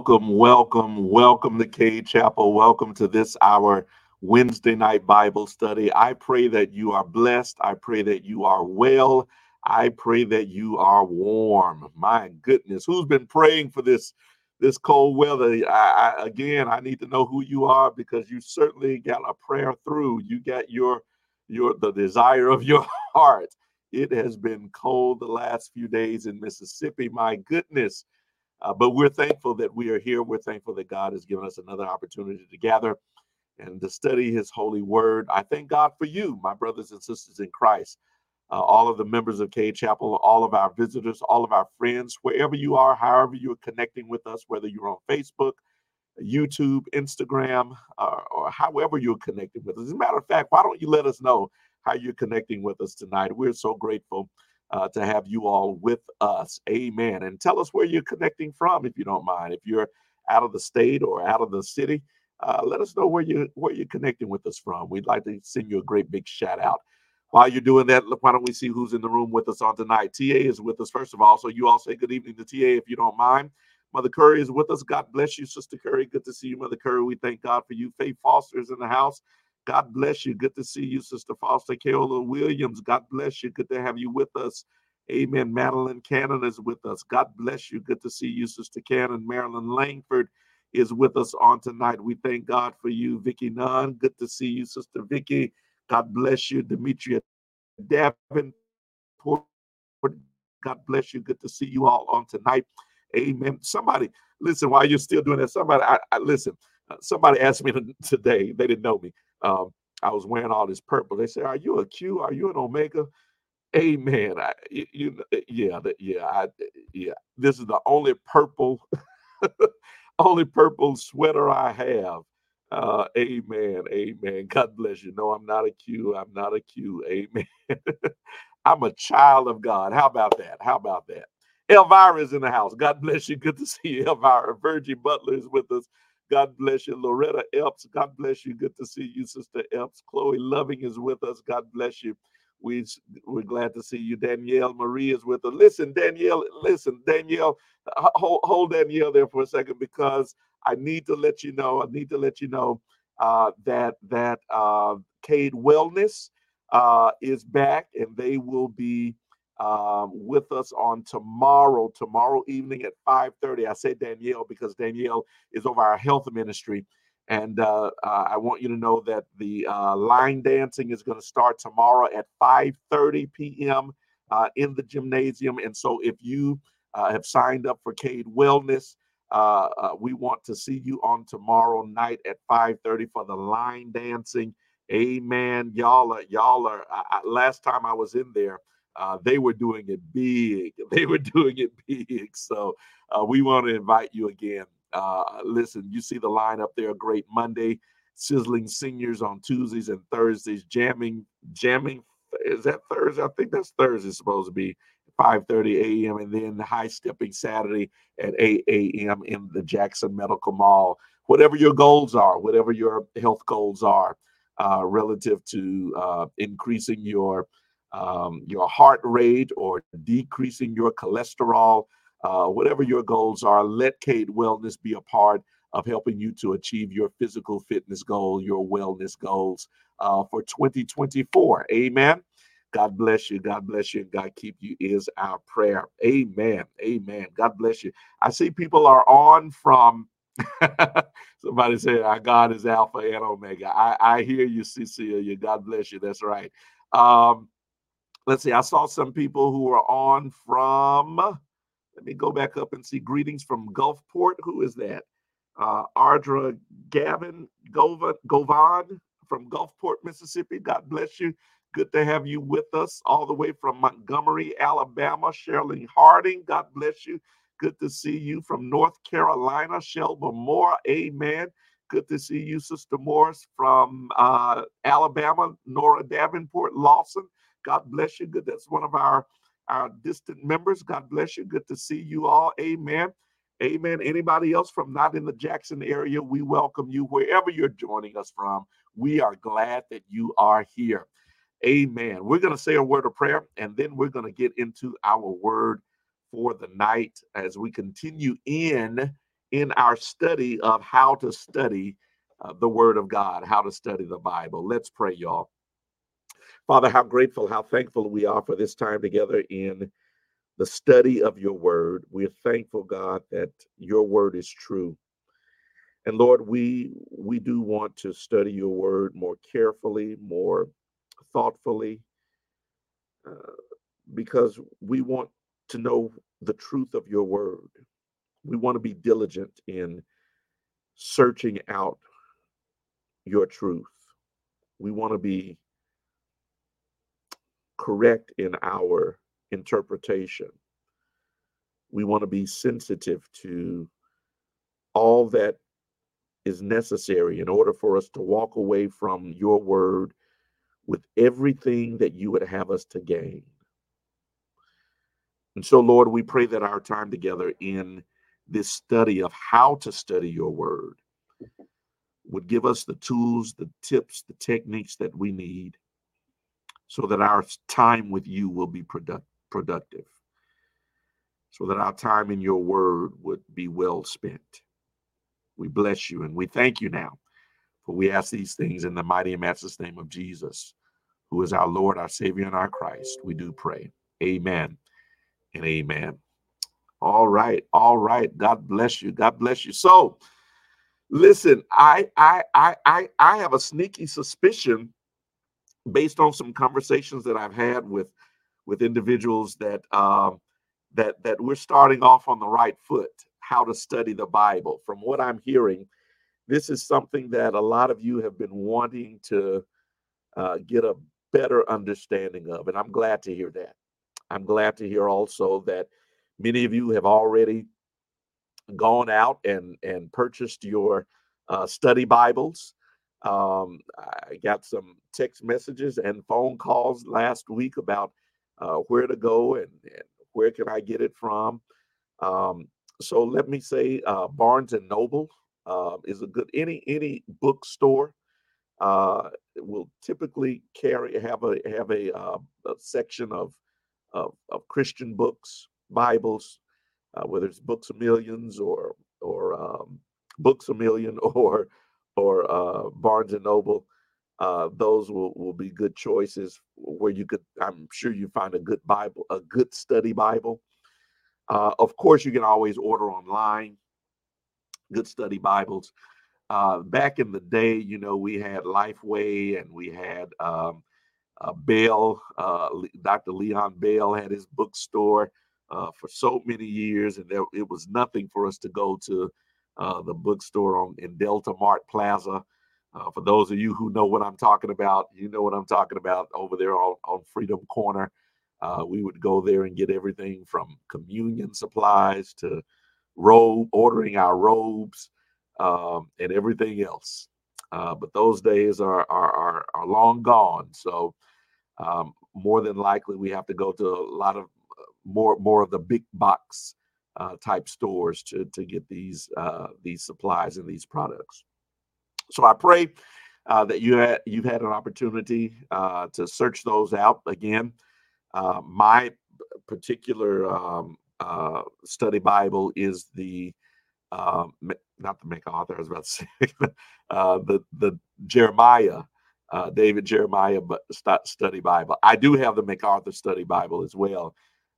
Welcome, welcome, welcome to Cade Chapel. Welcome to this our Wednesday night Bible study. I pray that you are blessed. I pray that you are well. I pray that you are warm. My goodness, who's been praying for this this cold weather? I, I, again, I need to know who you are because you certainly got a prayer through. You got your your the desire of your heart. It has been cold the last few days in Mississippi. My goodness. Uh, but we're thankful that we are here. We're thankful that God has given us another opportunity to gather and to study his holy word. I thank God for you, my brothers and sisters in Christ, uh, all of the members of Cade Chapel, all of our visitors, all of our friends, wherever you are, however you're connecting with us, whether you're on Facebook, YouTube, Instagram, uh, or however you're connecting with us. As a matter of fact, why don't you let us know how you're connecting with us tonight? We're so grateful uh, to have you all with us. Amen. And tell us where you're connecting from, if you don't mind. If you're out of the state or out of the city, uh, let us know where you where you're connecting with us from. We'd like to send you a great big shout out. While you're doing that, why don't we see who's in the room with us on tonight? TA is with us first of all, so you all say good evening to TA if you don't mind. Mother Curry is with us. God bless you, Sister Curry. Good to see you, Mother Curry. We thank God for you. Faith Foster is in the house. God bless you. Good to see you, Sister Foster. Keola Williams, God bless you. Good to have you with us. Amen. Madeline Cannon is with us. God bless you. Good to see you, Sister Cannon. Marilyn Langford is with us on tonight. We thank God for you, Vicky Nunn. Good to see you, Sister Vicky. God bless you, Demetria Davenport. God bless you. Good to see you all on tonight. Amen. Somebody, listen, while you're still doing that, somebody, I, I listen, uh, somebody asked me today, they didn't know me. Um, I was wearing all this purple. They said, Are you a Q? Are you an Omega? Amen. I, you, you yeah, yeah, I, yeah. This is the only purple, only purple sweater I have. Uh, amen. Amen. God bless you. No, I'm not a Q. I'm not a Q. Amen. I'm a child of God. How about that? How about that? Elvira is in the house. God bless you. Good to see you, Elvira. Virgie Butler is with us. God bless you. Loretta Epps, God bless you. Good to see you, Sister Epps. Chloe Loving is with us. God bless you. We, we're glad to see you. Danielle Marie is with us. Listen, Danielle, listen, Danielle, hold, hold Danielle there for a second because I need to let you know, I need to let you know uh, that that uh, Cade Wellness uh, is back and they will be um, with us on tomorrow, tomorrow evening at 5:30. I say Danielle because Danielle is over our health ministry. And uh, uh, I want you to know that the uh, line dancing is going to start tomorrow at 5:30 p.m. Uh, in the gymnasium. And so, if you uh, have signed up for Cade Wellness, uh, we want to see you on tomorrow night at 5:30 for the line dancing. Amen. Y'all are y'all are. I, last time I was in there, uh, they were doing it big. They were doing it big. So uh, we want to invite you again. Uh, listen, you see the line up there. Great Monday, sizzling seniors on Tuesdays and Thursdays, jamming, jamming. Is that Thursday? I think that's Thursday. Supposed to be 5:30 a.m. and then high stepping Saturday at 8 a.m. in the Jackson Medical Mall. Whatever your goals are, whatever your health goals are, uh, relative to uh, increasing your um, your heart rate or decreasing your cholesterol, uh, whatever your goals are, let Cade Wellness be a part of helping you to achieve your physical fitness goal, your wellness goals uh, for 2024. Amen. God bless you. God bless you. God keep you is our prayer. Amen. Amen. God bless you. I see people are on from somebody said our God is Alpha and Omega. I, I hear you, Cecilia. God bless you. That's right. Um, let's see, I saw some people who are on from, let me go back up and see greetings from Gulfport. Who is that? Uh, Ardra Gavin Govan, from Gulfport, Mississippi. God bless you. Good to have you with us all the way from Montgomery, Alabama. Shirley Harding, God bless you. Good to see you from North Carolina, Shelba Moore. Amen. Good to see you, Sister Morris from uh, Alabama, Nora Davenport Lawson. God bless you. Good. That's one of our our distant members. God bless you. Good to see you all. Amen. Amen. Anybody else from not in the Jackson area, we welcome you wherever you're joining us from. We are glad that you are here. Amen. We're going to say a word of prayer and then we're going to get into our word for the night as we continue in in our study of how to study uh, the Word of God, how to study the Bible. Let's pray, y'all. Father, how grateful, how thankful we are for this time together in the study of your Word. We're thankful, God, that your Word is true. And Lord, we we do want to study your Word more carefully, more thoughtfully, uh, because we want to know the truth of your Word. We want to be diligent in searching out your truth. We want to be correct in our interpretation. We want to be sensitive to all that is necessary in order for us to walk away from your word with everything that you would have us to gain. And so, Lord, we pray that our time together in this study of how to study your word would give us the tools, the tips, the techniques that we need so that our time with you will be product- productive, so that our time in your word would be well spent. We bless you and we thank you now, for we ask these things in the mighty and matchless name of Jesus, who is our Lord, our Savior, and our Christ. We do pray. Amen and amen. All right, all right. God bless you. God bless you. So, listen, I I I I I have a sneaky suspicion based on some conversations that I've had with with individuals that um, that that we're starting off on the right foot. How to study the Bible. From what I'm hearing, this is something that a lot of you have been wanting to uh, get a better understanding of, and I'm glad to hear that. I'm glad to hear also that many of you have already gone out and and purchased your uh, study Bibles. Um, I got some text messages and phone calls last week about uh, where to go and, and, where can I get it from. Um, so let me say, uh, Barnes and Noble uh, is a good any any bookstore uh, will typically carry have a have a, uh, a section of, of, of Christian books, Bibles, uh, whether it's Books of Millions or or um, Books a Million or or uh, Barnes and Noble. Uh, those will, will be good choices where you could, I'm sure you find a good Bible, a good study Bible. Uh, of course, you can always order online good study Bibles. Uh, back in the day, you know, we had Lifeway and we had um, uh, Bell, uh, Dr. Leon Bell had his bookstore for so many years, and there, it was nothing for us to go to uh, the bookstore on in Delta Mart Plaza. Uh, for those of you who know what I'm talking about, you know what I'm talking about over there on, on Freedom Corner. Uh, we would go there and get everything from communion supplies to robe, ordering our robes, um, and everything else. Uh, but those days are, are, are, are long gone. So um, more than likely, we have to go to a lot of uh, more more of the big box uh, type stores to to get these uh, these supplies and these products. So I pray uh, that you had you've had an opportunity uh, to search those out again. Uh, my particular um, uh, study Bible is the not the MacArthur. I was about to say the the Jeremiah. David Jeremiah Study Bible. I do have the MacArthur Study Bible as well,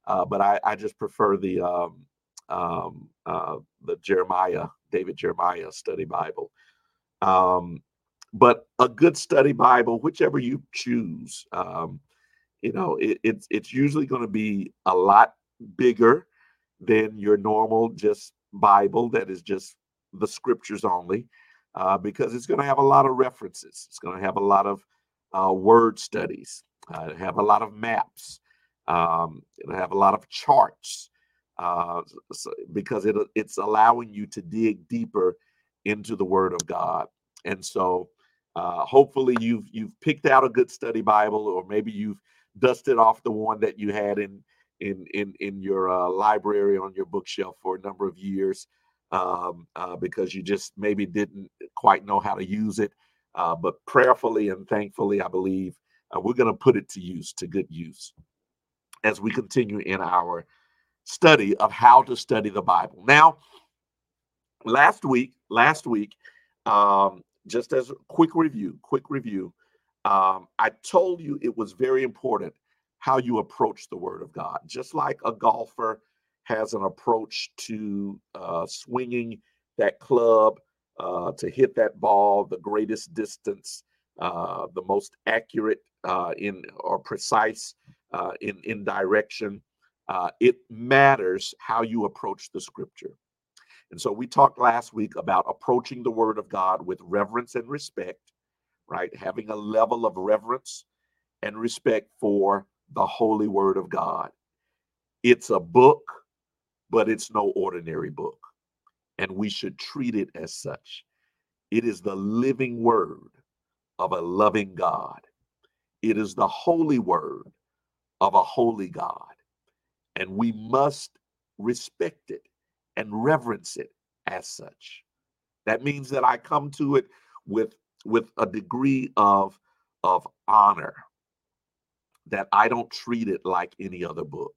but I, I just prefer the um, um, uh, the Jeremiah, David Jeremiah study Bible. Um, but a good study Bible, whichever you choose, um, you know, it, it's it's usually going to be a lot bigger than your normal just Bible that is just the scriptures only, uh, because it's going to have a lot of references. It's going to have a lot of uh, word studies, uh, have a lot of maps, um, it'll have a lot of charts uh, so, because it it's allowing you to dig deeper into the Word of God. And so, uh, hopefully, you've you've picked out a good study Bible, or maybe you've dusted off the one that you had in in in in your uh, library on your bookshelf for a number of years um, uh, because you just maybe didn't quite know how to use it. Uh, but prayerfully and thankfully, I believe uh, we're going to put it to use, to good use, as we continue in our study of how to study the Bible. Now, last week, last week, um, just as a quick review, quick review, um, I told you it was very important how you approach the Word of God. Just like a golfer has an approach to uh, swinging that club uh, to hit that ball the greatest distance, uh, the most accurate uh, in or precise uh, in in direction. Uh, it matters how you approach the Scripture. And so we talked last week about approaching the Word of God with reverence and respect, right? Having a level of reverence and respect for the Holy Word of God. It's a book, but it's no ordinary book. And we should treat it as such. It is the living Word of a loving God, it is the holy Word of a holy God. And we must respect it and reverence it as such. That means that I come to it with with a degree of of honor that I don't treat it like any other book,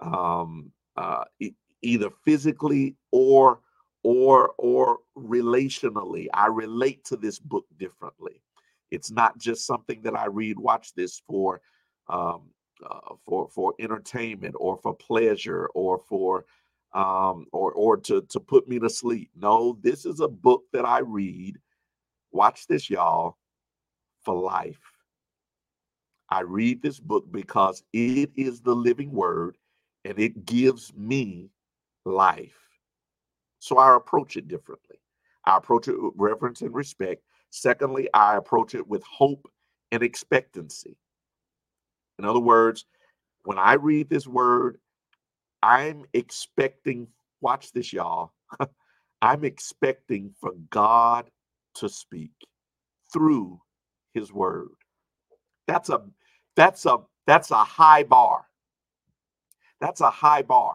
um, uh, e- either physically or or or relationally. I relate to this book differently. It's not just something that I read. Watch this for um, uh, for for entertainment or for pleasure or for um, or or to to put me to sleep. No, this is a book that I read. Watch this, y'all, for life. I read this book because it is the living word and it gives me life. So I approach it differently. I approach it with reverence and respect. Secondly, I approach it with hope and expectancy. In other words, when I read this word, I'm expecting, watch this, y'all. I'm expecting for God to speak through his word. That's a that's a that's a high bar. That's a high bar.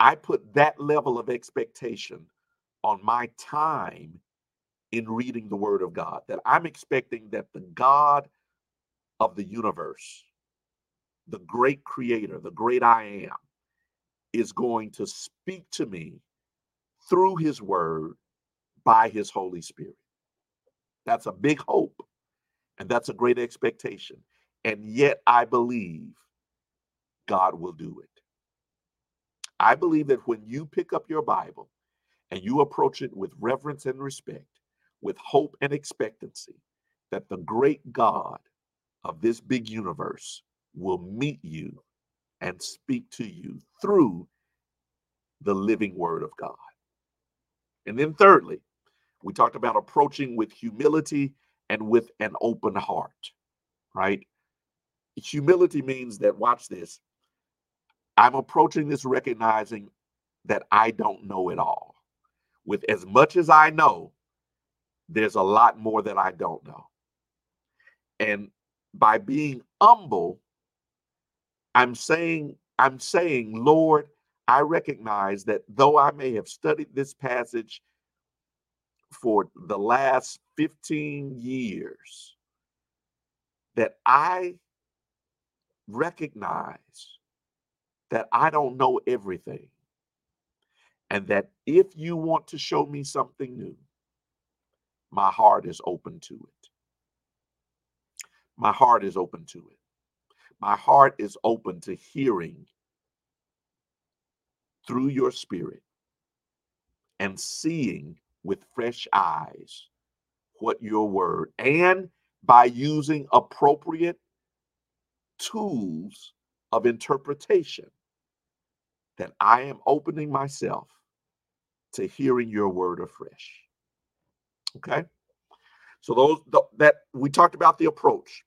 I put that level of expectation on my time in reading the word of God that I'm expecting that the God of the universe, the great creator, the great I am, is going to speak to me through his word by his Holy Spirit. That's a big hope and that's a great expectation. And yet I believe God will do it. I believe that when you pick up your Bible and you approach it with reverence and respect, with hope and expectancy, that the great God of this big universe will meet you and speak to you through the living word of God. And then, thirdly, we talked about approaching with humility and with an open heart, right? Humility means that, watch this, I'm approaching this recognizing that I don't know it all. With as much as I know, there's a lot more that I don't know. And by being humble, I'm saying, I'm saying, Lord, I recognize that though I may have studied this passage for the last 15 years, that I recognize that I don't know everything. And that if you want to show me something new, my heart is open to it. My heart is open to it. My heart is open to hearing through your spirit and seeing with fresh eyes what your word and by using appropriate tools of interpretation that I am opening myself to hearing your word afresh. Okay? So those the, that we talked about the approach,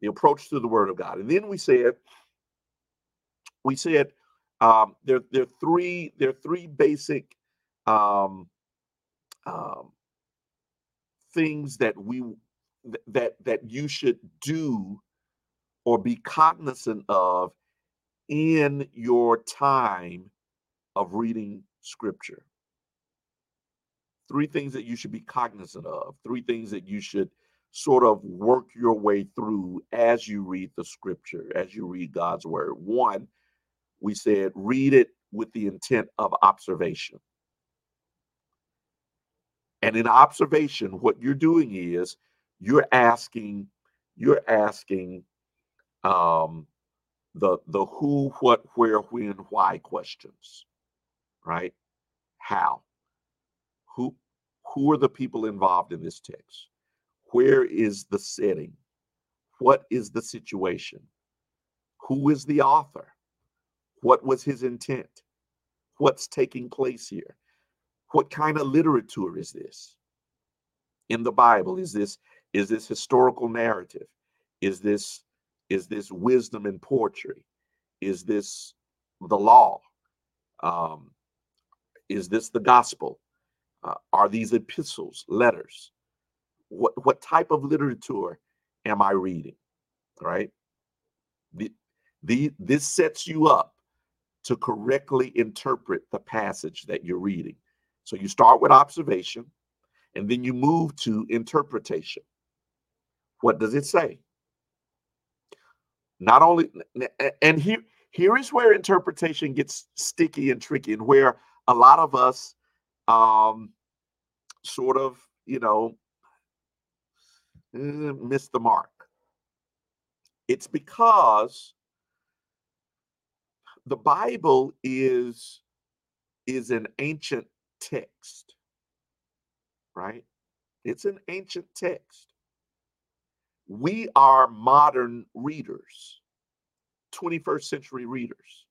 the approach to the word of God. And then we said we said um, there, there are three there are three basic um, um, things that we that that you should do or be cognizant of in your time of reading scripture. Three things that you should be cognizant of, three things that you should sort of work your way through as you read the scripture, as you read God's word. One, we said read it with the intent of observation. And in observation, what you're doing is you're asking, you're asking um, the the who, what, where, when, why questions, right? How? Who who are the people involved in this text? Where is the setting? What is the situation? Who is the author? What was his intent? What's taking place here? What kind of literature is this in the Bible? Is this is this historical narrative? Is this is this wisdom and poetry? Is this the law? Um, is this the gospel? Uh, are these epistles, letters? What what type of literature am I reading? Right. The, the this sets you up to correctly interpret the passage that you're reading. So you start with observation and then you move to interpretation. What does it say? Not only, and here, here is where interpretation gets sticky and tricky, and where a lot of us um, sort of, you know, eh, miss the mark. It's because the Bible is is an ancient text, right? It's an ancient text. We are modern readers, 21st century readers.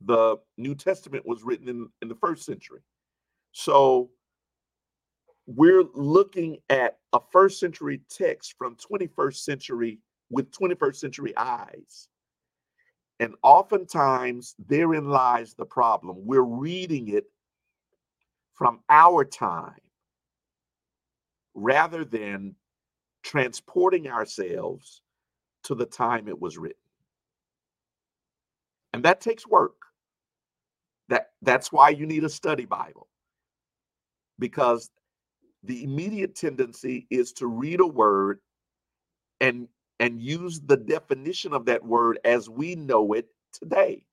The New Testament was written in, in the first century. So we're looking at a first century text from 21st century with 21st century eyes. And oftentimes, therein lies the problem. We're reading it from our time rather than transporting ourselves to the time it was written. And that takes work. That that's why you need a study Bible. Because the immediate tendency is to read a word and and use the definition of that word as we know it today.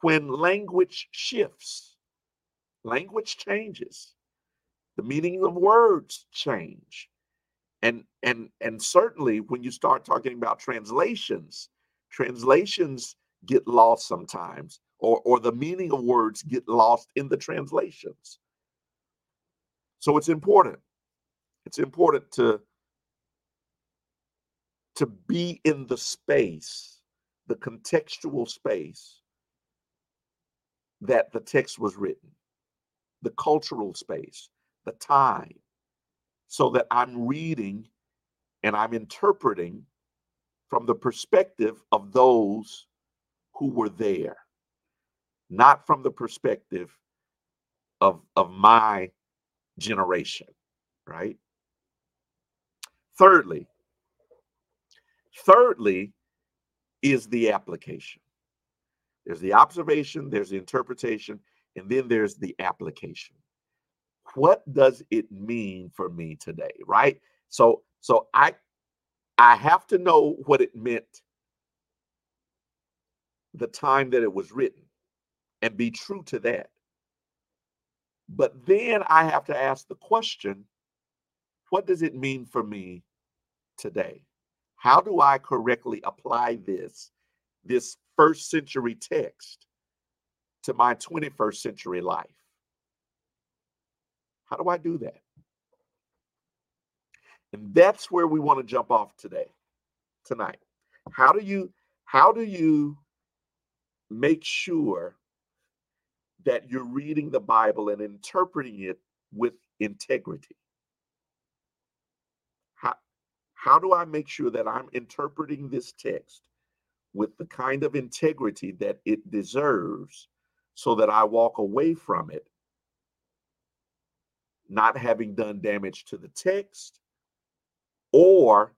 When language shifts, language changes, the meaning of words change. And and and certainly when you start talking about translations, translations get lost sometimes or or the meaning of words get lost in the translations. So it's important. It's important to to be in the space, the contextual space that the text was written, the cultural space, the time, so that I'm reading and I'm interpreting from the perspective of those who were there, not from the perspective of, of my generation, right? Thirdly, Thirdly, is the application. There's the observation, there's the interpretation, and then there's the application. What does it mean for me today, right? So so I I have to know what it meant the time that it was written and be true to that. But then I have to ask the question, what does it mean for me today? How do I correctly apply this, this first century text, to my 21st century life? How do I do that? And that's where we want to jump off today, tonight. How do you how do you make sure that you're reading the Bible and interpreting it with integrity? How do I make sure that I'm interpreting this text with the kind of integrity that it deserves so that I walk away from it not having done damage to the text or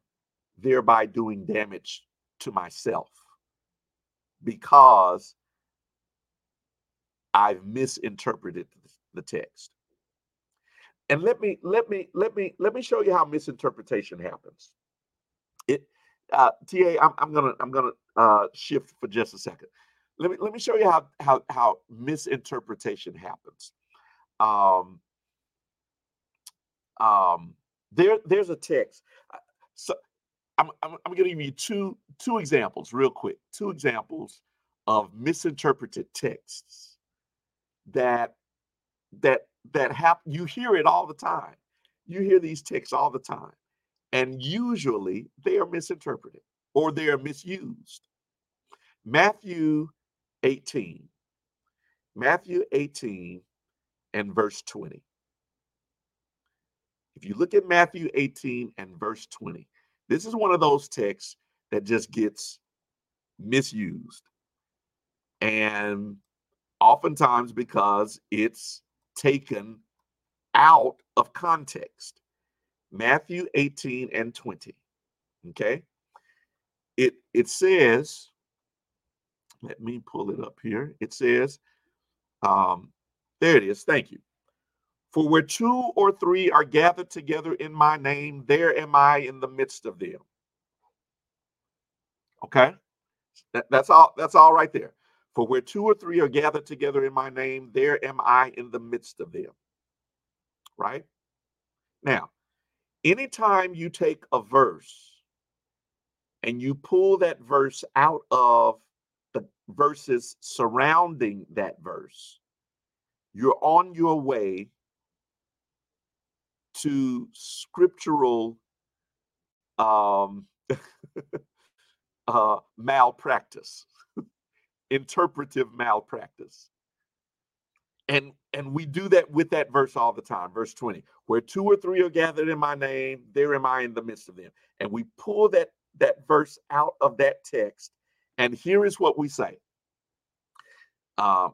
thereby doing damage to myself because I've misinterpreted the text. And let me let me let me let me show you how misinterpretation happens. It uh TA, I'm, I'm gonna I'm gonna uh shift for just a second. Let me let me show you how how how misinterpretation happens. um, um, there, there's a text. Uh, so I'm, I'm, I'm to give you two two examples real quick. Two examples of misinterpreted texts that that that happen. You hear it all the time. You hear these texts all the time, and usually they are misinterpreted or they are misused. Matthew 18, Matthew 18 and verse 20. If you look at Matthew 18 and verse 20, this is one of those texts that just gets misused. And oftentimes because it's taken out of context. Matthew 18 and 20. Okay. It it says, let me pull it up here. It says, um, there it is. Thank you. For where two or three are gathered together in my name, there am I in the midst of them. Okay? That, that's all that's all right there. For where two or three are gathered together in my name, there am I in the midst of them. Right? Now, anytime you take a verse and you pull that verse out of the verses surrounding that verse, you're on your way to scriptural um, uh, malpractice, interpretive malpractice. And and we do that with that verse all the time. Verse 20, where two or three are gathered in my name, there am I in the midst of them. And we pull that that verse out of that text, and here is what we say. Uh,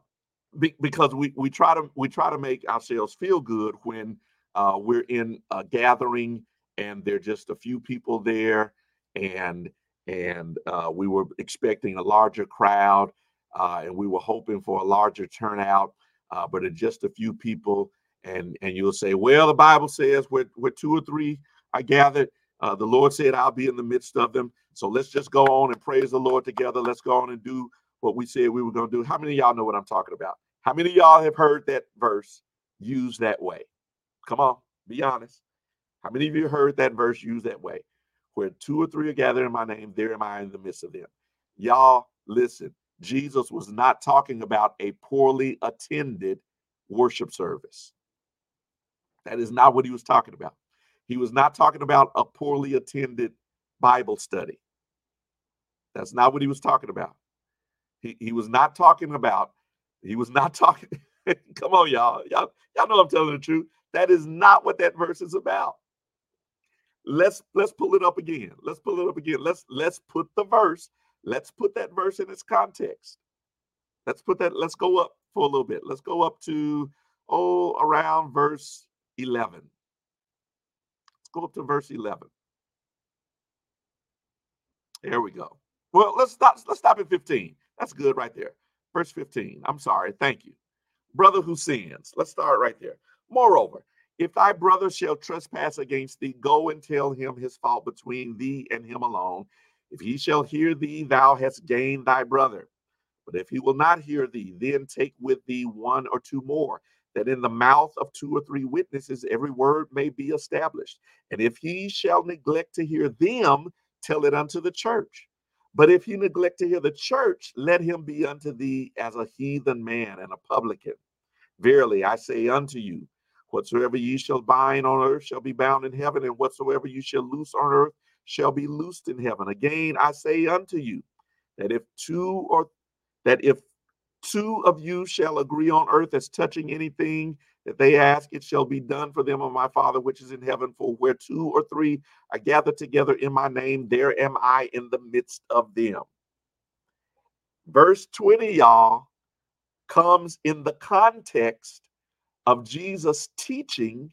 be, because we we try to we try to make ourselves feel good when uh, we're in a gathering and there are just a few people there, and and uh, we were expecting a larger crowd, uh, and we were hoping for a larger turnout, uh, but it's just a few people. And and you'll say, well, the Bible says where where two or three are gathered, uh, the Lord said, I'll be in the midst of them. So let's just go on and praise the Lord together. Let's go on and do what we said we were going to do. How many of y'all know what I'm talking about? How many of y'all have heard that verse used that way? Come on, be honest. How many of you heard that verse used that way? Where two or three are gathered in my name, there am I in the midst of them. Y'all, listen, Jesus was not talking about a poorly attended worship service. That is not what he was talking about. He was not talking about a poorly attended Bible study. That's not what he was talking about. He, he was not talking about, he was not talking. come on, y'all. Y'all, y'all know I'm telling the truth. That is not what that verse is about let's let's pull it up again let's pull it up again let's let's put the verse let's put that verse in its context. Let's put that let's go up for a little bit. Let's go up to oh around verse 11 let's go up to verse 11 there we go. Well let's stop let's stop at 15 that's good right there. Verse 15 i'm sorry. Thank you. Brother who sins. Let's start right there. Moreover if thy brother shall trespass against thee, go and tell him his fault between thee and him alone. If he shall hear thee, thou hast gained thy brother. But if he will not hear thee, then take with thee one or two more, that in the mouth of two or three witnesses every word may be established. And if he shall neglect to hear them, tell it unto the church. But if he neglect to hear the church, let him be unto thee as a heathen man and a publican. Verily, I say unto you, Whatsoever ye shall bind on earth shall be bound in heaven, and whatsoever you shall loose on earth shall be loosed in heaven. Again, I say unto you that if two or that if two of you shall agree on earth as touching anything that they ask, it shall be done for them of my Father which is in heaven. For where two or three are gathered together in my name, there am I in the midst of them. Verse 20, y'all, comes in the context of Jesus teaching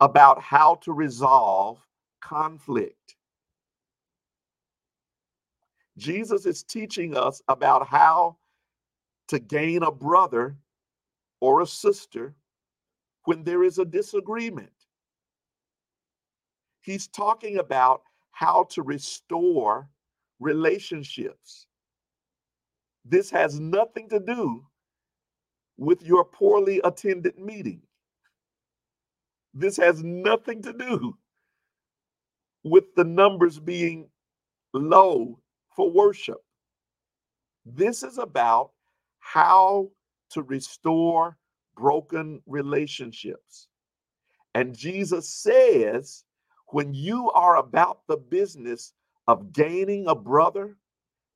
about how to resolve conflict. Jesus is teaching us about how to gain a brother or a sister when there is a disagreement. He's talking about how to restore relationships. This has nothing to do with your poorly attended meeting. This has nothing to do with the numbers being low for worship. This is about how to restore broken relationships. And Jesus says, when you are about the business of gaining a brother,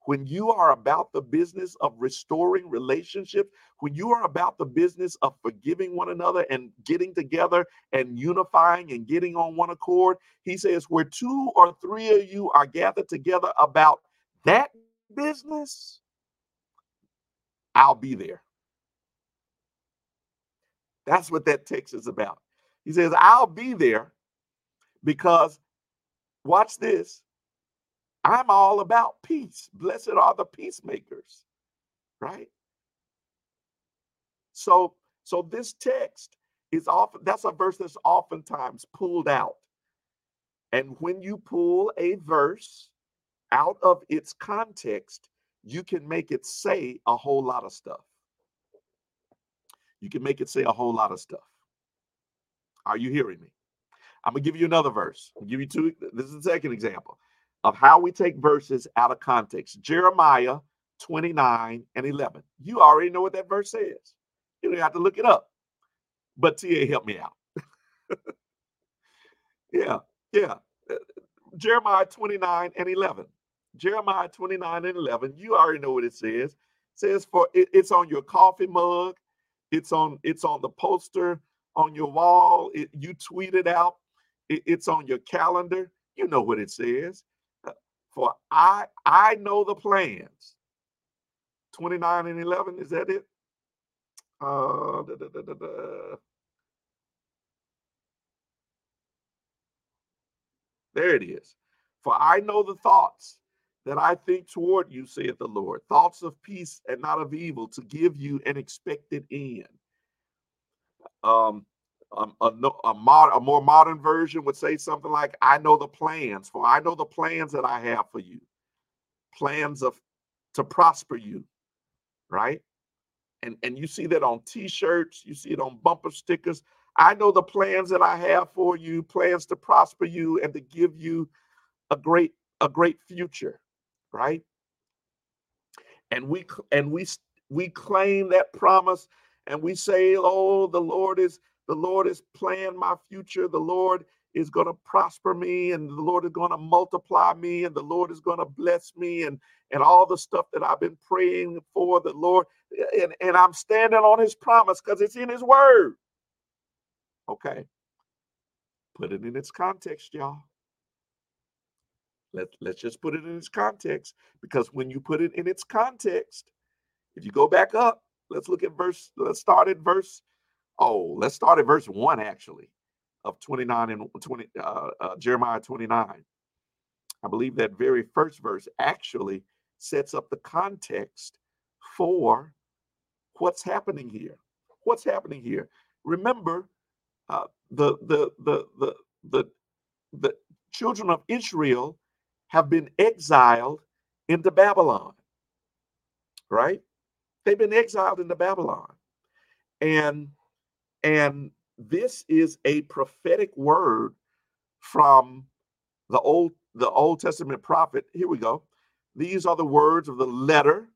when you are about the business of restoring relationships, when you are about the business of forgiving one another and getting together and unifying and getting on one accord, he says, where two or three of you are gathered together about that business, I'll be there. That's what that text is about. He says, I'll be there because, watch this, I'm all about peace. Blessed are the peacemakers, right? So, so this text is often that's a verse that's oftentimes pulled out. And when you pull a verse out of its context, you can make it say a whole lot of stuff. You can make it say a whole lot of stuff. Are you hearing me? I'm gonna give you another verse. I'll give you two. This is the second example of how we take verses out of context. Jeremiah 29 and 11. You already know what that verse says. You don't have to look it up. But TA help me out. yeah, yeah. Uh, Jeremiah 29 and 11. Jeremiah 29 and 11. You already know what it says. It says for it, it's on your coffee mug, it's on it's on the poster on your wall. It, you tweet it out. It, it's on your calendar. You know what it says. For I I know the plans. 29 and 11, is that it? Uh, da, da, da, there it is. For I know the thoughts that I think toward you, saith the Lord, thoughts of peace and not of evil, to give you an expected end. Um, um, a, a, mod, a more modern version would say something like, I know the plans, for I know the plans that I have for you. Plans of to prosper you, right? And and you see that on t-shirts, you see it on bumper stickers. I know the plans that I have for you, plans to prosper you and to give you a great a great future, right? And we and we we claim that promise and we say, "Oh, the Lord is the Lord is planning my future. The Lord is going to prosper me and the Lord is going to multiply me and the Lord is going to bless me and and all the stuff that I've been praying for the Lord and, and I'm standing on his promise because it's in his word. Okay. Put it in its context, y'all. Let, let's just put it in its context because when you put it in its context, if you go back up, let's look at verse, let's start at verse Oh, let's start at verse one actually of 29 and 20, uh, uh, Jeremiah 29. I believe that very first verse actually sets up the context for what's happening here. What's happening here? Remember, uh, the, the the the the the children of Israel have been exiled into Babylon. Right? They've been exiled into Babylon, and and this is a prophetic word from the old the Old Testament prophet. Here we go. These are the words of the letter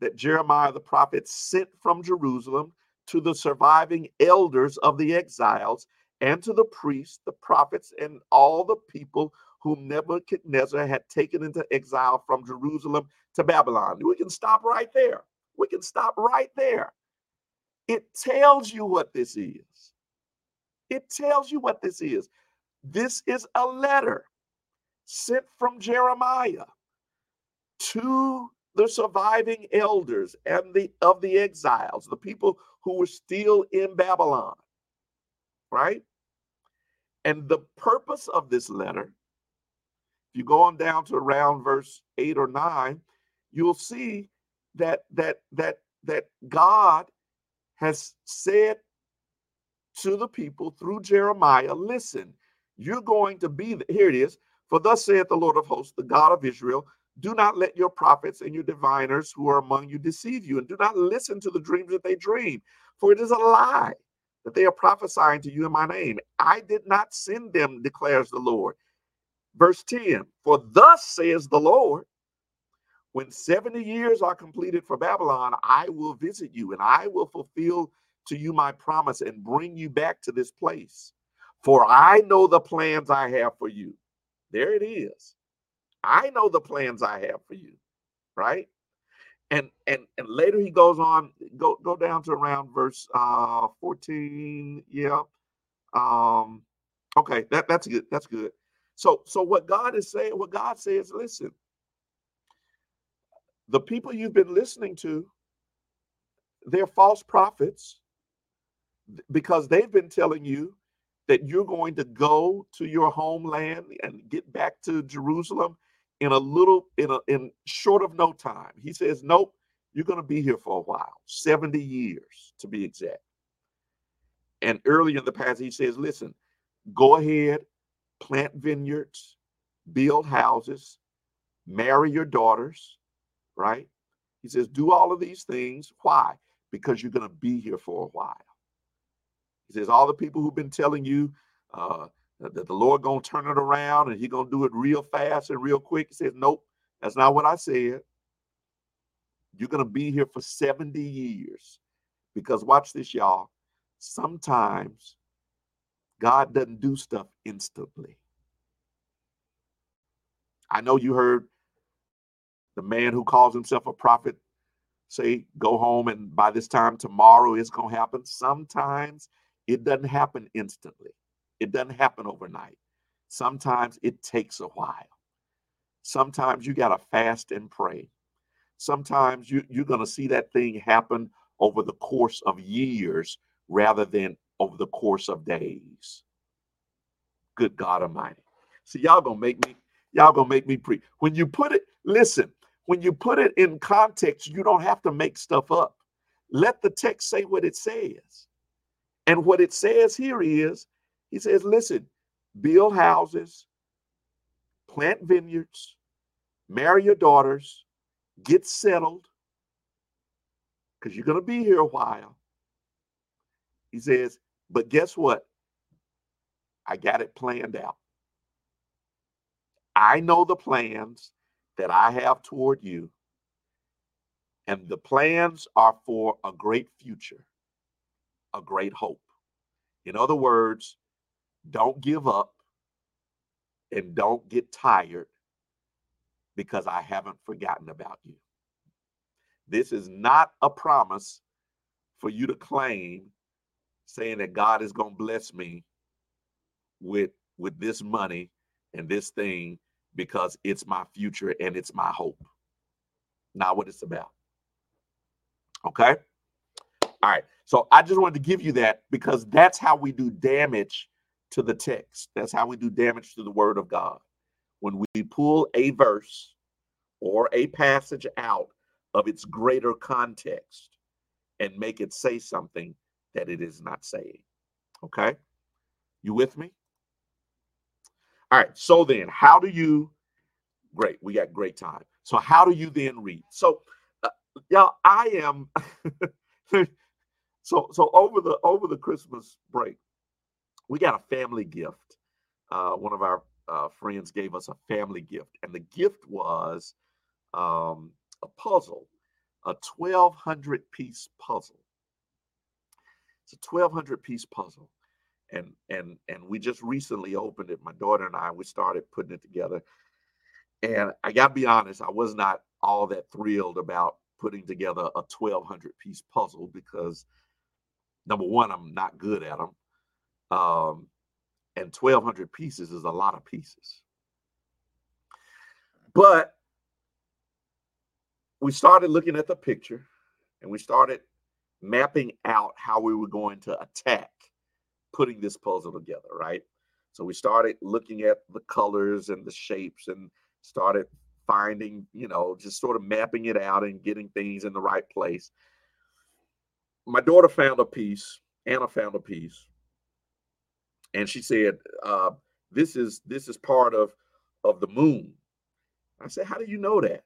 that Jeremiah the prophet sent from Jerusalem to the surviving elders of the exiles and to the priests, the prophets, and all the people whom Nebuchadnezzar had taken into exile from Jerusalem to Babylon. We can stop right there. We can stop right there. It tells you what this is. It tells you what this is. This is a letter sent from Jeremiah to the surviving elders and the of the exiles, the people who were still in Babylon. Right? And the purpose of this letter, you go on down to around verse 8 or 9, you'll see that that that that God has said to the people through Jeremiah, listen, you're going to be, here it is, for thus saith the Lord of hosts, the God of Israel, do not let your prophets and your diviners who are among you deceive you, and do not listen to the dreams that they dream, for it is a lie. that they are prophesying to you in my name. I did not send them, declares the Lord. Verse 10 For thus says the Lord, when 70 years are completed for Babylon, I will visit you and I will fulfill to you my promise and bring you back to this place. For I know the plans I have for you. There it is. I know the plans I have for you, right? And and and later he goes on, go go down to around verse uh 14. Yeah. Um, okay, that, that's good. That's good. So so what God is saying, what God says, listen, the people you've been listening to, they're false prophets because they've been telling you that you're going to go to your homeland and get back to Jerusalem in a little in a in short of no time. He says, Nope, you're going to be here for a while, 70 years to be exact. And earlier in the past, he says, Listen, go ahead, plant vineyards, build houses, marry your daughters, right? He says, Do all of these things. Why? Because you're going to be here for a while. He says, All the people who've been telling you, uh, that the Lord gonna turn it around and He gonna do it real fast and real quick. He says, Nope, that's not what I said. You're gonna be here for 70 years. Because watch this, y'all. Sometimes God doesn't do stuff instantly. I know you heard the man who calls himself a prophet say, Go home, and by this time tomorrow it's gonna happen. Sometimes it doesn't happen instantly. It doesn't happen overnight. Sometimes it takes a while. Sometimes you got to fast and pray. Sometimes you, you're going to see that thing happen over the course of years rather than over the course of days. Good God Almighty. See, y'all gonna make me, y'all gonna make me pre. When you put it, listen, when you put it in context, you don't have to make stuff up. Let the text say what it says. And what it says here is he says, listen, build houses, plant vineyards, marry your daughters, get settled, because you're going to be here a while. He says, but guess what? I got it planned out. I know the plans that I have toward you, and the plans are for a great future, a great hope. In other words, don't give up and don't get tired because I haven't forgotten about you. This is not a promise for you to claim saying that God is going to bless me with with this money and this thing because it's my future and it's my hope. Not what it's about. Okay? All right. So I just wanted to give you that because that's how we do damage to the text. That's how we do damage to the word of God. When we pull a verse or a passage out of its greater context and make it say something that it is not saying. Okay? You with me? All right. So then, how do you great, we got great time. So how do you then read? So uh, y'all, I am so so over the over the Christmas break, we got a family gift. Uh, one of our uh, friends gave us a family gift, and the gift was um, a puzzle, a 1200 piece puzzle. It's a 1200 piece puzzle. And and and we just recently opened it. My daughter and I we started putting it together. And I got to be honest, I was not all that thrilled about putting together a 1200 piece puzzle because number one, I'm not good at them. Um, and 1,200 pieces is a lot of pieces. But we started looking at the picture and we started mapping out how we were going to attack putting this puzzle together, right? So we started looking at the colors and the shapes and started finding, you know, just sort of mapping it out and getting things in the right place. My daughter found a piece, Anna found a piece and she said, uh, "This is this is part of of the moon." I said, "How do you know that?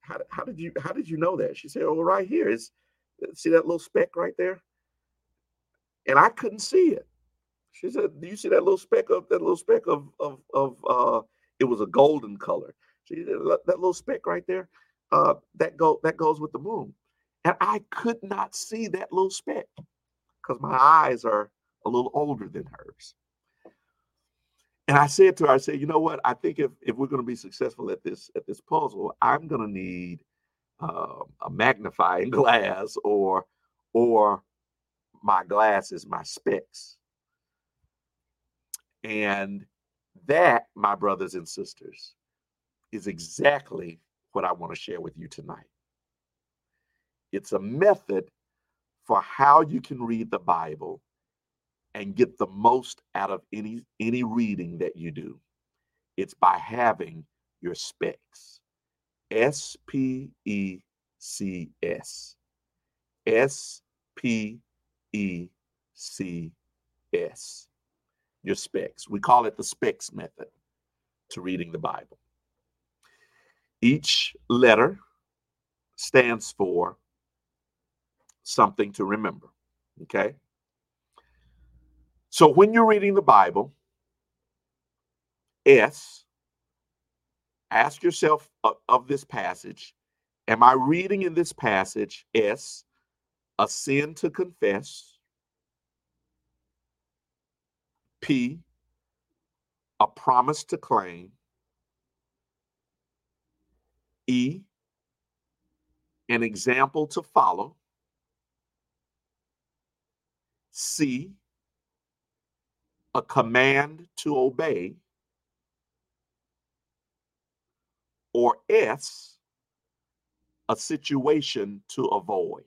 How, how did you how did you know that?" She said, "Oh, right here is see that little speck right there. and I couldn't see it. She said, "Do you see that little speck of that little speck of of of uh it was a golden color. She said, that little speck right there, uh that go that goes with the moon." And I could not see that little speck because my eyes are a little older than hers. And I said to her, I said, you know what? I think if, if we're going to be successful at this at this puzzle, I'm going to need uh, a magnifying glass or or my glasses, my specs. And that, my brothers and sisters, is exactly what I want to share with you tonight. It's a method for how you can read the Bible and get the most out of any any reading that you do. It's by having your specs. S P E C S. S P E C S. Your specs. We call it the specs method to reading the Bible. Each letter stands for something to remember. Okay. So when you're reading the Bible, S, ask yourself of, of this passage Am I reading in this passage, S, a sin to confess? P, a promise to claim? E, an example to follow? C, a command to obey, or S, a situation to avoid.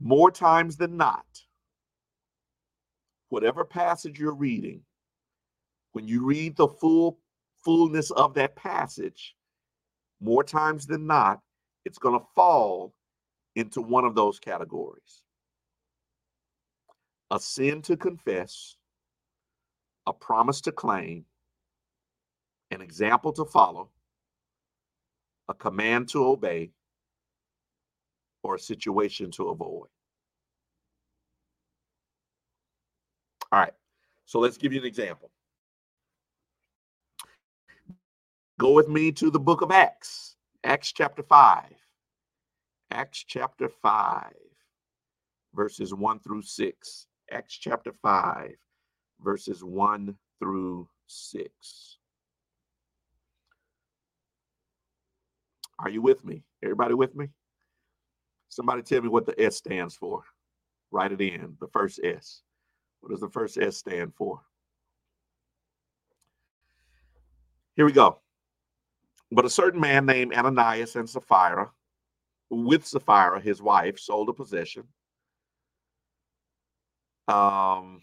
More times than not, whatever passage you're reading, when you read the full fullness of that passage, more times than not, it's going to fall into one of those categories a sin to confess, a promise to claim, an example to follow, a command to obey, or a situation to avoid. All right, so let's give you an example. Go with me to the book of Acts, Acts chapter 5. Acts chapter 5, verses 1 through 6. Acts chapter 5, verses 1 through 6. Are you with me? Everybody with me? Somebody tell me what the S stands for. Write it in, the first S. What does the first S stand for? Here we go. But a certain man named Ananias and Sapphira, with Sapphira, his wife, sold a possession um,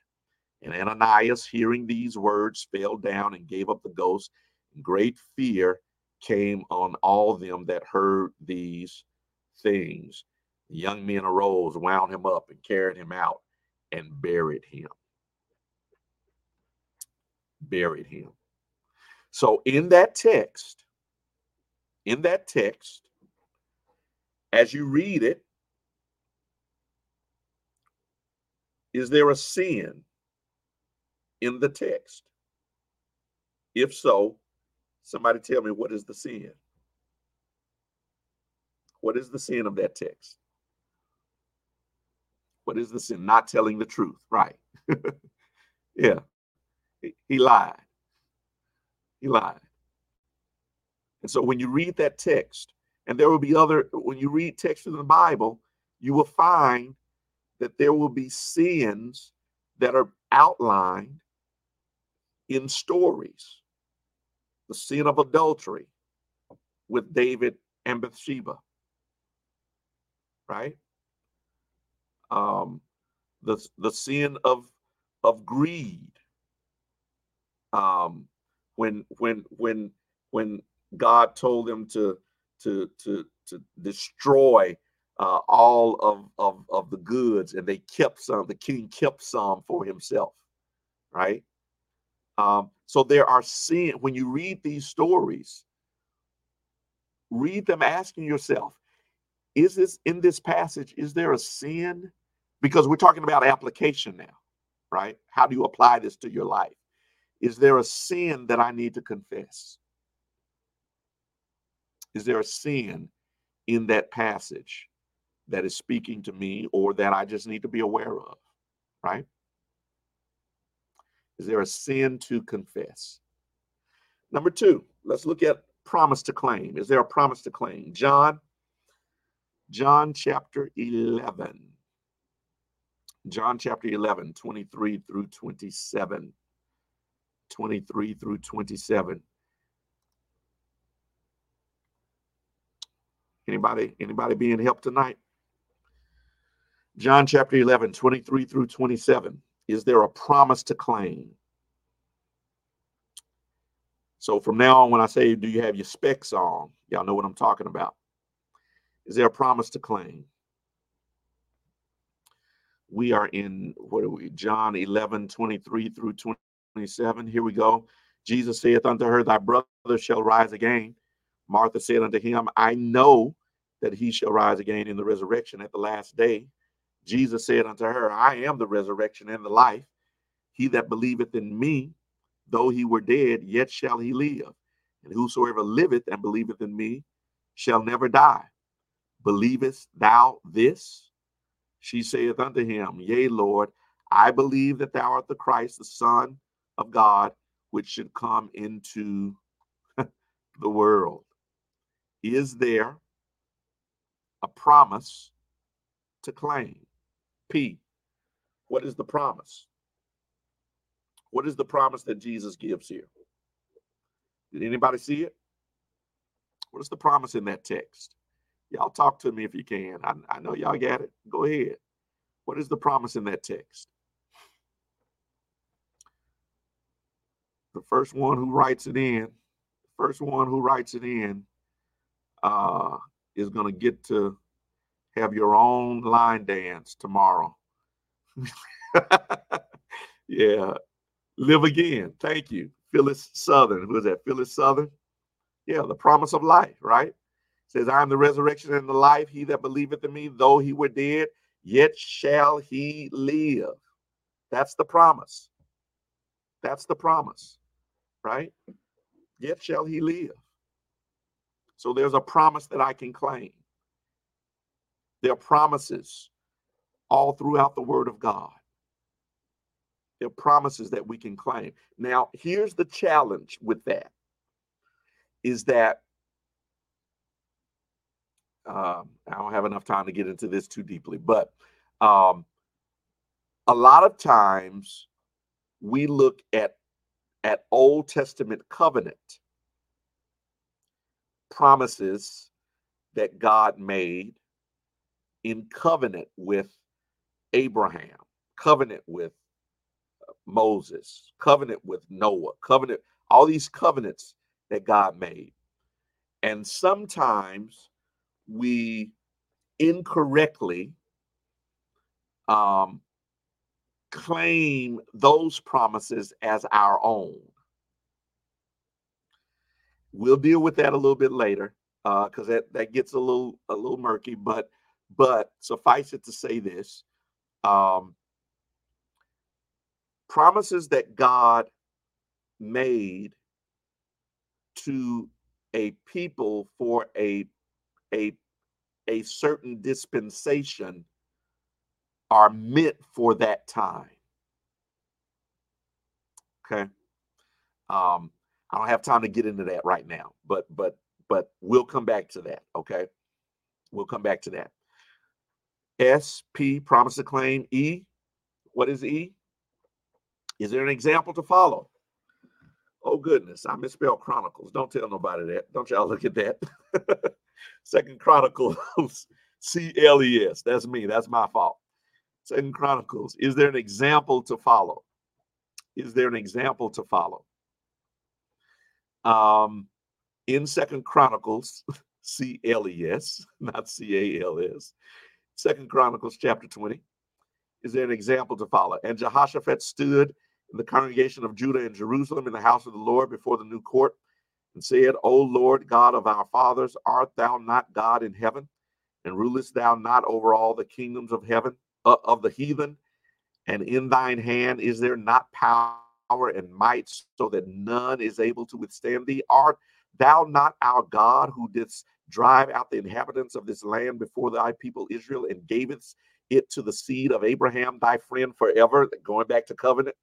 And Ananias, hearing these words, fell down and gave up the ghost. Great fear came on all them that heard these things. The young men arose, wound him up, and carried him out and buried him. Buried him. So, in that text, in that text, as you read it, Is there a sin in the text? If so, somebody tell me what is the sin? What is the sin of that text? What is the sin? Not telling the truth, right? yeah. He, lied. He lied. And so when you read that text, and there will be other, when you read texts in the Bible, you will find that there will be sins that are outlined in stories. The sin of adultery with David and Bathsheba. right? Um, the the sin of of greed. Um, when when when when God told them to to to to destroy uh, all of, of of the goods, and they kept some. The king kept some for himself, right? Um, so there are sin when you read these stories. Read them asking yourself, is this in this passage? Is there a sin? Because we're talking about application now, right? How do you apply this to your life? Is there a sin that I need to confess? Is there a sin in that passage that is speaking to me or that I just need to be aware of? Right? Is there a sin to confess? Number two, let's look at promise to claim. Is there a promise to claim? John, John chapter 11. John chapter 11, 23 through 27. 23 through 27. Anybody, anybody being helped tonight? John chapter 11, 23 through 27. Is there a promise to claim? So from now on, when I say, do you have your specs on? Y'all know what I'm talking about. Is there a promise to claim? We are in, what are we, John 11, 23 through 27. Here we go. Jesus saith unto her, Thy brother shall rise again. Martha said unto him, I know that he shall rise again in the resurrection at the last day. Jesus said unto her, I am the resurrection and the life. He that believeth in me, though he were dead, yet shall he live. And whosoever liveth and believeth in me shall never die. Believest thou this? She saith unto him, Yea, Lord, I believe that thou art the Christ, the Son of God, which should come into the world. Is there a promise to claim? P. What is the promise? What is the promise that Jesus gives here? Did anybody see it? What is the promise in that text? Y'all talk to me if you can. I, I know y'all got it. Go ahead. What is the promise in that text? The first one who writes it in, first one who writes it in, uh, is going to get to have your own line dance tomorrow. yeah. Live again. Thank you. Phyllis Southern. Who is that? Phyllis Southern. Yeah, the promise of life, right? says, I am the resurrection and the life. He that believeth in me, though he were dead, yet shall he live. That's the promise. That's the promise, right? Yet shall he live. So there's a promise that I can claim. There are promises all throughout the Word of God. There are promises that we can claim. Now, here's the challenge with that is that um, I don't have enough time to get into this too deeply, but um, a lot of times we look at at Old Testament covenant promises that God made in covenant with Abraham, covenant with uh, Moses, covenant with Noah, covenant, all these covenants that God made. And sometimes we incorrectly um, claim those promises as our own. We'll deal with that a little bit later because uh, that that gets a little a little murky. But but suffice it to say this: um, promises that God made to a people for a a a certain dispensation are meant for that time. Okay. Um, I don't have time to get into that right now, but but but we'll come back to that. Okay. We'll come back to that. S P promise to claim. E. What is E? Is there an example to follow? Oh goodness, I misspelled Chronicles. Don't tell nobody that. Don't y'all look at that. Second Chronicles, C L E S. That's me. That's my fault. Second Chronicles. Is there an example to follow? Is there an example to follow? Um, in Second Chronicles, C L E S, not C A L S. Second Chronicles chapter 20. Is an example to follow? And Jehoshaphat stood in the congregation of Judah and Jerusalem in the house of the Lord before the new court and said, O Lord God of our fathers, art thou not God in heaven? And rulest thou not over all the kingdoms of heaven, uh, of the heathen? And in thine hand is there not power and might, so that none is able to withstand thee? Art thou not our God who didst drive out the inhabitants of this land before thy people Israel and gavest it to the seed of Abraham, thy friend forever? Going back to covenant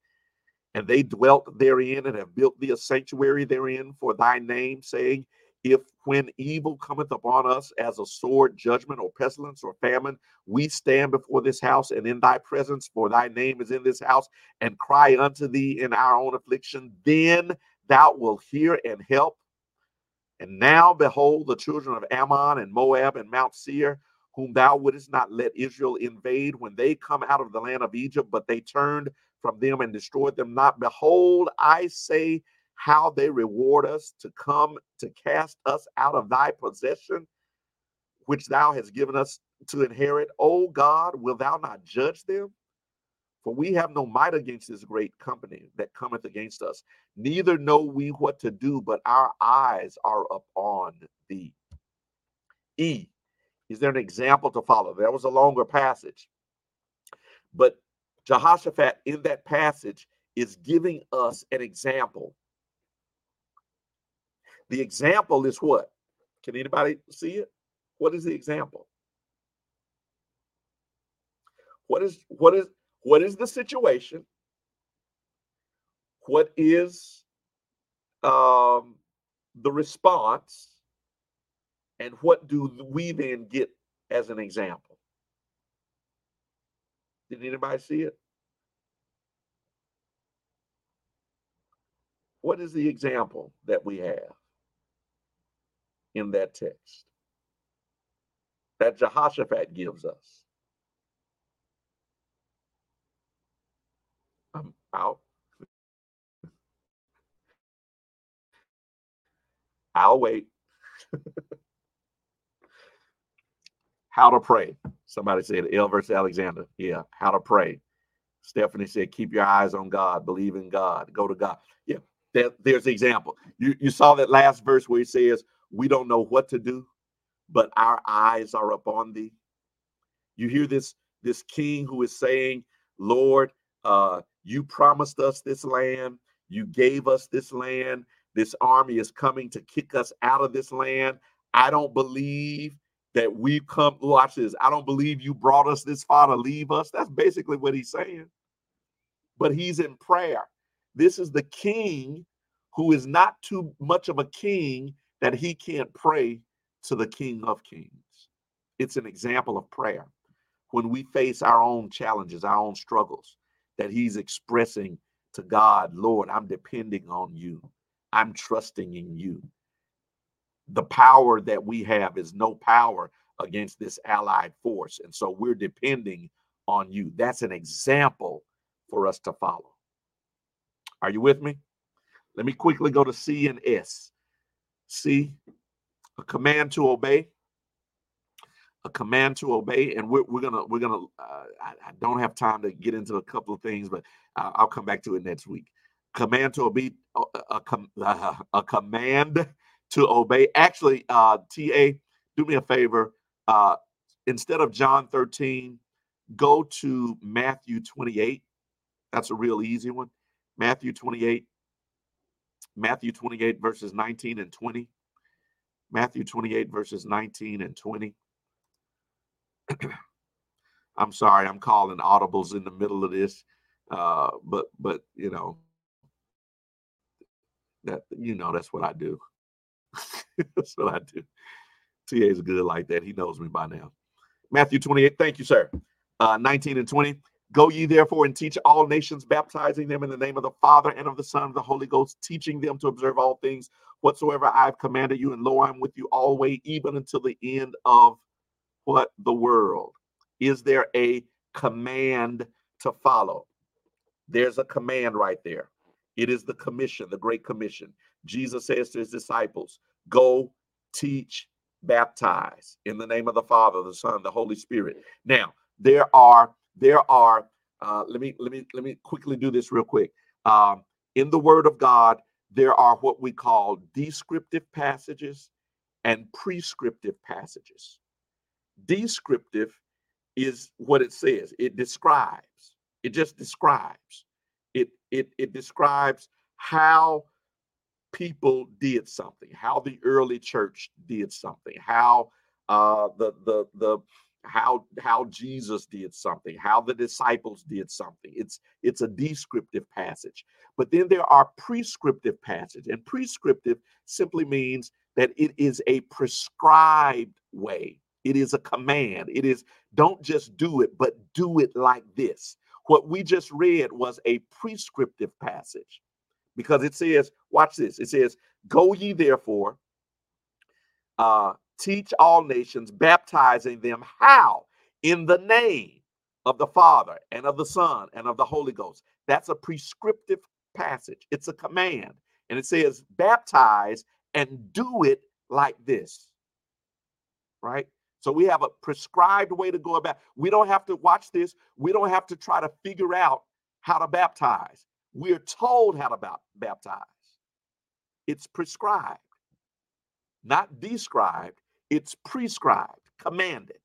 and they dwelt therein and have built thee a sanctuary therein for thy name, saying, If when evil cometh upon us as a sword, judgment, or pestilence, or famine, we stand before this house and in thy presence, for thy name is in this house, and cry unto thee in our own affliction, then thou wilt hear and help. And now behold, the children of Ammon and Moab and Mount Seir, whom thou wouldest not let Israel invade when they come out of the land of Egypt, but they turned from them and destroyed them not. Behold, I say how they reward us to come to cast us out of thy possession, which thou hast given us to inherit. O God, will thou not judge them? For we have no might against this great company that cometh against us, neither know we what to do, but our eyes are upon thee. E, is there an example to follow? That was a longer passage. But Jehoshaphat in that passage is giving us an example. The example is what? Can anybody see it? What is the example? What is what is what is the situation? What is um, the response? And what do we then get as an example? Did anybody see it? What is the example that we have in that text that Jehoshaphat gives us? I'm. I'll wait. How to pray. Somebody said L versus Alexander. Yeah, how to pray. Stephanie said, keep your eyes on God, believe in God, go to God. Yeah, that, there's the example. You, you saw that last verse where he says, We don't know what to do, but our eyes are upon thee. You hear this, this king who is saying, Lord, uh, you promised us this land, you gave us this land. This army is coming to kick us out of this land. I don't believe that we've come. Watch this. I don't believe you brought us this far to leave us. That's basically what he's saying. But he's in prayer. This is the king who is not too much of a king that he can't pray to the king of kings. It's an example of prayer. When we face our own challenges, our own struggles, that he's expressing to God, Lord, I'm depending on you. I'm trusting in you the power that we have is no power against this allied force. And so we're depending on you. That's an example for us to follow. Are you with me? Let me quickly go to C and S. C, a command to obey. A command to obey, and we're, we're gonna we're gonna. Uh, I, I, don't have time to get into a couple of things, but uh, I'll come back to it next week. Command to obey, a, a, a, a command to obey. Actually, uh, TA, do me a favor. Uh, instead of John 13, go to Matthew 28. That's a real easy one. Matthew 28. Matthew 28, verses 19 and 20. Matthew 28, verses 19 and 20. I'm sorry, I'm calling audibles in the middle of this. Uh, but but you know that you know that's what I do. That's what I do. TA is good like that. He knows me by now. Matthew 28. Thank you, sir. Uh, 19 and 20. Go ye therefore and teach all nations, baptizing them in the name of the Father and of the Son and of the Holy Ghost, teaching them to observe all things whatsoever I've commanded you. And lo, I'm with you always, even until the end of what the world? Is there a command to follow? There's a command right there. It is the commission, the Great Commission. Jesus says to his disciples, Go teach, baptize in the name of the Father, the Son, the Holy Spirit. Now, there are, there are, uh, let me let me let me quickly do this real quick. Um, in the Word of God, there are what we call descriptive passages and prescriptive passages. Descriptive is what it says. It describes. It just describes. It it it describes how people did something, how the early church did something, how uh, the the the how how Jesus did something, how the disciples did something. It's it's a descriptive passage. But then there are prescriptive passage, and prescriptive simply means that it is a prescribed way. It is a command. It is don't just do it, but do it like this. What we just read was a prescriptive passage because it says, watch this. It says, Go ye therefore, uh, teach all nations, baptizing them how? In the name of the Father and of the Son and of the Holy Ghost. That's a prescriptive passage, it's a command. And it says, baptize and do it like this. Right? So we have a prescribed way to go about. We don't have to watch this. We don't have to try to figure out how to baptize. We're told how to baptize. It's prescribed, not described. It's prescribed, commanded.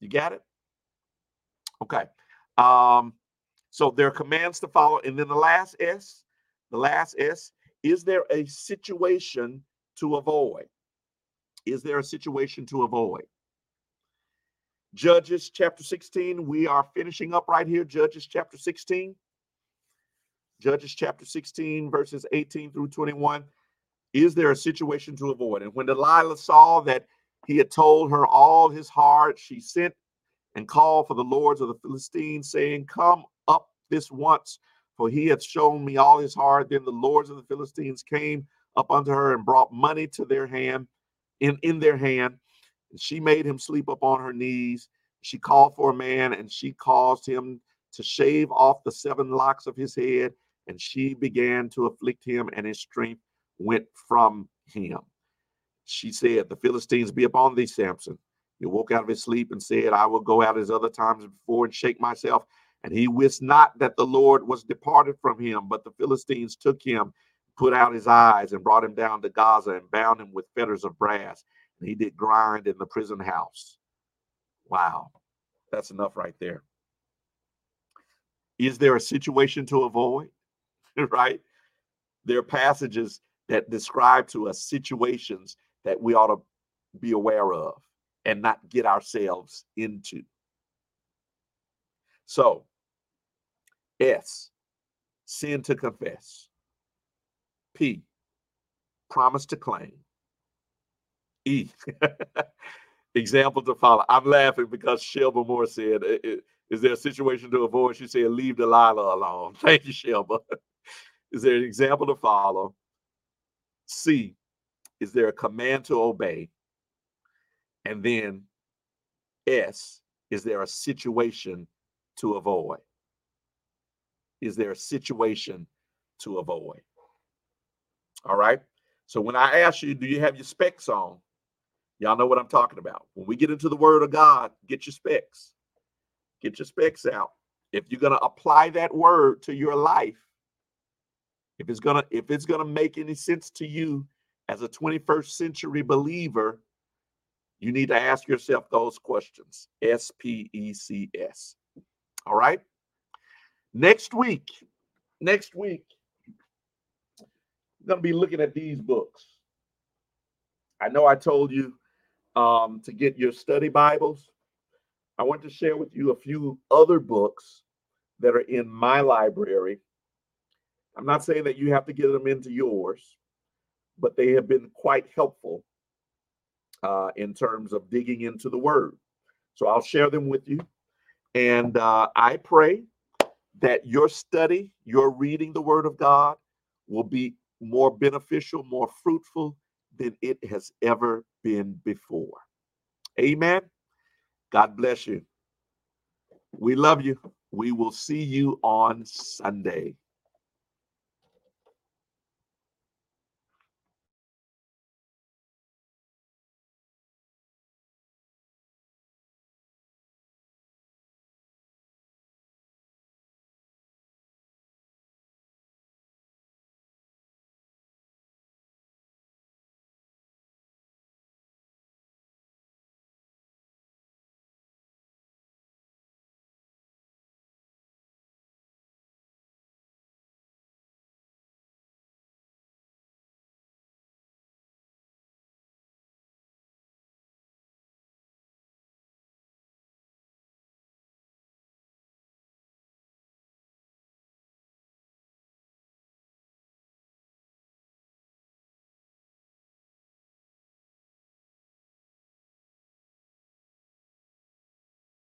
You got it? Okay. Um, so there are commands to follow. And then the last S, the last S, is there a situation to avoid? Is there a situation to avoid? Judges chapter 16, we are finishing up right here. Judges chapter 16. Judges chapter 16, verses 18 through 21. Is there a situation to avoid? And when Delilah saw that he had told her all his heart, she sent and called for the lords of the Philistines, saying, Come up this once, for he hath shown me all his heart. Then the lords of the Philistines came up unto her and brought money to their hand, in, in their hand. And she made him sleep upon her knees. She called for a man, and she caused him to shave off the seven locks of his head and she began to afflict him, and his strength went from him. She said, The Philistines be upon thee, Samson. He woke out of his sleep and said, I will go out as other times before and shake myself. And he wist not that the Lord was departed from him, but the Philistines took him, put out his eyes, and brought him down to Gaza and bound him with fetters of brass. He did grind in the prison house. Wow, that's enough right there. Is there a situation to avoid? right? There are passages that describe to us situations that we ought to be aware of and not get ourselves into. So, S, sin to confess. P, promise to claim. E, example to follow. I'm laughing because Shelba Moore said, Is there a situation to avoid? She said, Leave Delilah alone. Thank you, Shelba. Is there an example to follow? C, is there a command to obey? And then S, is there a situation to avoid? Is there a situation to avoid? All right. So when I ask you, do you have your specs on? Y'all know what I'm talking about. When we get into the word of God, get your specs. Get your specs out. If you're going to apply that word to your life, if it's gonna if it's gonna make any sense to you as a 21st century believer, you need to ask yourself those questions. S P E C S. All right. Next week, next week, I'm gonna be looking at these books. I know I told you um, to get your study Bibles. I want to share with you a few other books that are in my library I'm not saying that you have to get them into yours, but they have been quite helpful uh, in terms of digging into the word. So I'll share them with you. And uh, I pray that your study, your reading the word of God will be more beneficial, more fruitful than it has ever been before. Amen. God bless you. We love you. We will see you on Sunday.